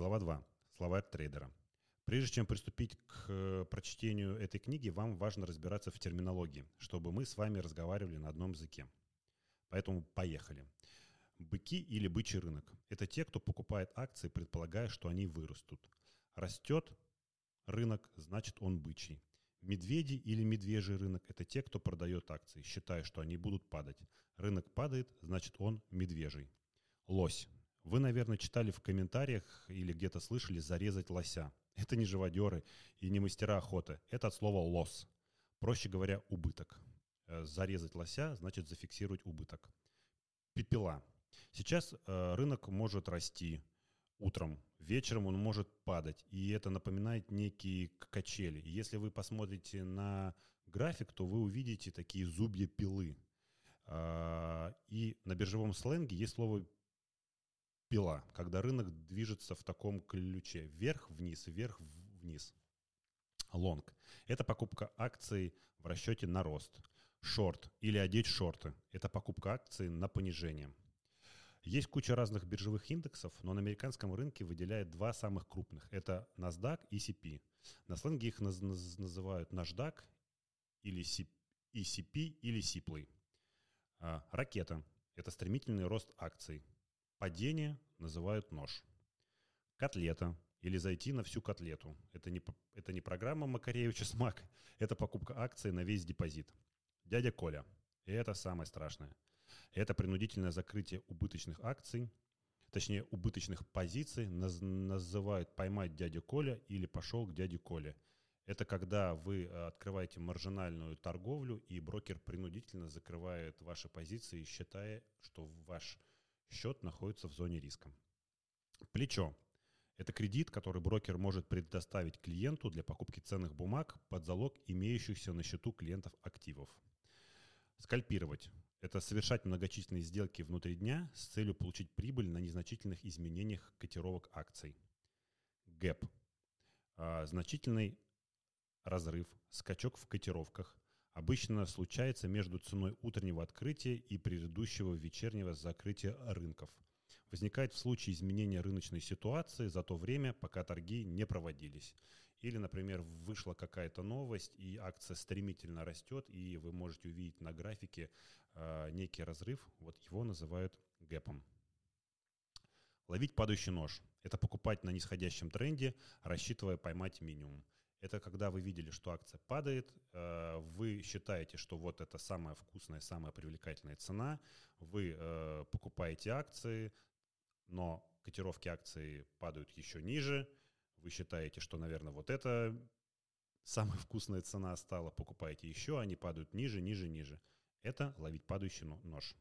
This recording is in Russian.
Глава 2. Словарь трейдера. Прежде чем приступить к э, прочтению этой книги, вам важно разбираться в терминологии, чтобы мы с вами разговаривали на одном языке. Поэтому поехали. Быки или бычий рынок – это те, кто покупает акции, предполагая, что они вырастут. Растет рынок, значит он бычий. Медведи или медвежий рынок – это те, кто продает акции, считая, что они будут падать. Рынок падает, значит он медвежий. Лось. Вы, наверное, читали в комментариях или где-то слышали «зарезать лося». Это не живодеры и не мастера охоты. Это от слова «лос». Проще говоря, убыток. Э, зарезать лося значит зафиксировать убыток. Пепела. Сейчас э, рынок может расти утром, вечером он может падать, и это напоминает некие качели. Если вы посмотрите на график, то вы увидите такие зубья пилы. Э, и на биржевом сленге есть слово пила, когда рынок движется в таком ключе. Вверх-вниз, вверх-вниз. Лонг – это покупка акций в расчете на рост. Шорт или одеть шорты – это покупка акций на понижение. Есть куча разных биржевых индексов, но на американском рынке выделяет два самых крупных. Это NASDAQ и CP. На сленге их наз- наз- называют NASDAQ или ECP или SIPLY. А, ракета – это стремительный рост акций. Падение называют нож. Котлета или зайти на всю котлету. Это не, это не программа Макаревича Смак, это покупка акций на весь депозит. Дядя Коля. И это самое страшное. Это принудительное закрытие убыточных акций, точнее убыточных позиций, наз, называют «поймать дядю Коля» или «пошел к дяде Коле». Это когда вы э, открываете маржинальную торговлю, и брокер принудительно закрывает ваши позиции, считая, что ваш счет находится в зоне риска. Плечо. Это кредит, который брокер может предоставить клиенту для покупки ценных бумаг под залог имеющихся на счету клиентов активов. Скальпировать. Это совершать многочисленные сделки внутри дня с целью получить прибыль на незначительных изменениях котировок акций. ГЭП. А, значительный разрыв, скачок в котировках, обычно случается между ценой утреннего открытия и предыдущего вечернего закрытия рынков. Возникает в случае изменения рыночной ситуации за то время, пока торги не проводились. Или, например, вышла какая-то новость, и акция стремительно растет, и вы можете увидеть на графике э, некий разрыв. Вот его называют гэпом. Ловить падающий нож. Это покупать на нисходящем тренде, рассчитывая поймать минимум. Это когда вы видели, что акция падает, э, вы считаете, что вот это самая вкусная, самая привлекательная цена, вы э, покупаете акции, но котировки акций падают еще ниже, вы считаете, что, наверное, вот это самая вкусная цена стала, покупаете еще, они падают ниже, ниже, ниже. Это ловить падающий нож.